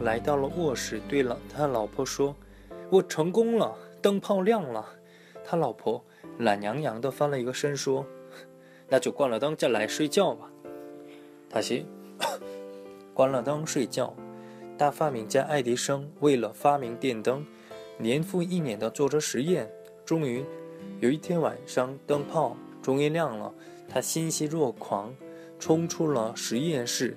来到了卧室，对了他老婆说：“我成功了，灯泡亮了。”他老婆懒洋洋的翻了一个身，说：“那就关了灯，再来睡觉吧。”다 시关了灯睡觉。大发明家爱迪生为了发明电灯，年复一年的做着实验，终于有一天晚上，灯泡终于亮了。他欣喜若狂，冲出了实验室。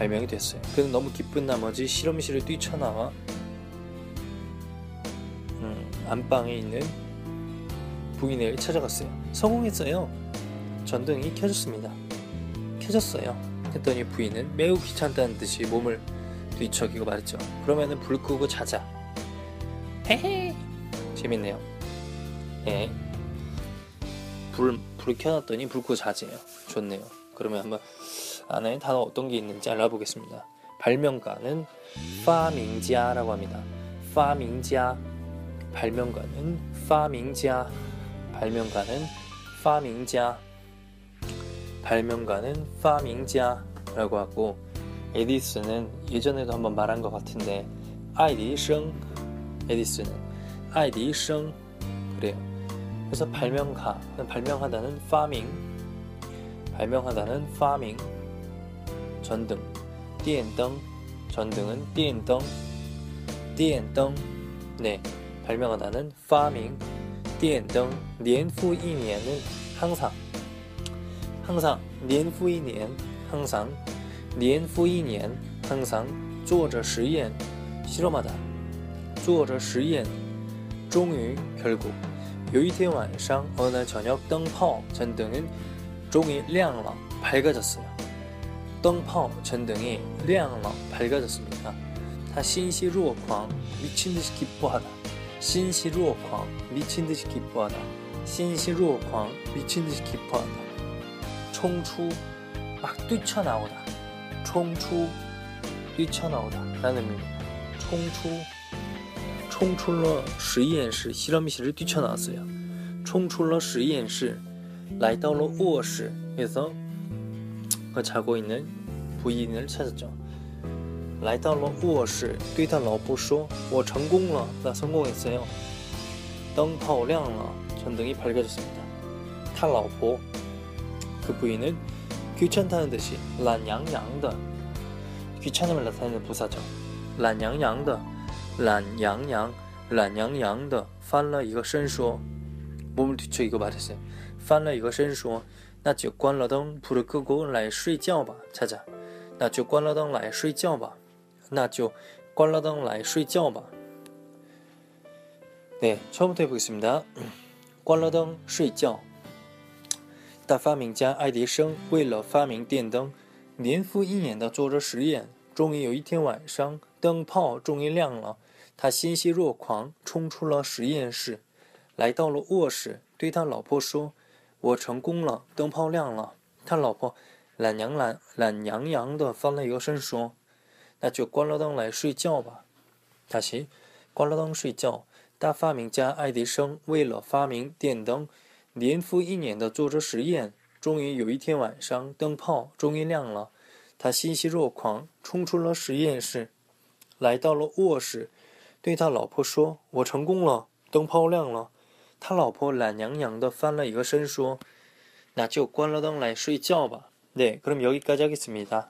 발명이 됐어요. 그는 너무 기쁜 나머지 실험실을 뛰쳐나와 음, 안방에 있는 부인을 찾아갔어요. 성공했어요. 전등이 켜졌습니다. 켜졌어요. 했더니 부인은 매우 귀찮다는 듯이 몸을 뒤척이고 말했죠. 그러면은 불 끄고 자자. 헤헤. 재밌네요. 예. 불, 불 켜놨더니 불 끄고 자재요. 좋네요. 그러면 한번 안에 단어 어떤 게 있는지 알아보겠습니다. 발명가는 파밍자라고 합니다. 파밍자 발명가는 파밍자 발명가는 파밍자 발명가는 파밍자라고 하고 에디슨은 예전에도 한번 말한 것 같은데 아이디생 에디슨은 아이디생 그래요. 그래서 발명가 발명하다는 파밍 발명하다는 파밍 전등, 电灯, 전등은 电灯, 电灯, 네, 발명하다는 파밍, 电灯, 年复一年은 항상, 항상, 年复一年, 항상, 年复一年, 항상, 做着实验, 실험하다, 做着实验, 终于, 결국, 有一天晚上, 어느 날 저녁, 灯泡, 전등은 终于亮了, 밝아졌어요. 灯泡 전등이 亮了 밝아졌습니다. 다 신시루어광 미친 듯이 기뻐하다. 신시루어광 미친 듯이 기뻐하다. 신시루어광 미친 듯이 기뻐하다. 총추 막 뛰쳐나오다. 총추 뛰쳐나오다. 라는 의미입니다. 총추 총출러 实验室 실험실을 뛰쳐나왔어요. 총출러 实验室来到了卧室그래서 그 자고 있는 부인을 찾았죠. 来到了卧室对他老婆说我成功了나 성공했어요. 灯泡亮了 전등이 밝아졌습니다. 他老婆그 부인은 귀찮다는 듯이 란양양的 귀찮음을 나타내는 부사죠. 란양양的 란양양 란양양的 翻了 이거 伸说 몸을 뒤척이고 말했어요. 翻了 이거 伸说 那就关了灯，불을끄고라이睡觉吧，찾아那就关了灯来睡觉吧，那就关了灯来睡觉吧。네처음부터해보겠습니다关了灯睡觉。大发明家爱迪生为了发明电灯，年复一年的做着实验，终于有一天晚上，灯泡终于亮了。他欣喜若狂，冲出了实验室，来到了卧室，对他老婆说。 我成功了，灯泡亮了。他老婆懒洋懒懒洋洋的翻了一个身，说：“那就关了灯来睡觉吧。”大西关了灯睡觉。大发明家爱迪生为了发明电灯，年复一年的做着实验，终于有一天晚上，灯泡终于亮了。他欣喜若狂，冲出了实验室，来到了卧室，对他老婆说：“我成功了，灯泡亮了。”他老婆懒洋洋的翻了一个身，说：“那就关了灯来睡觉吧。”네그럼여기까지하겠습니다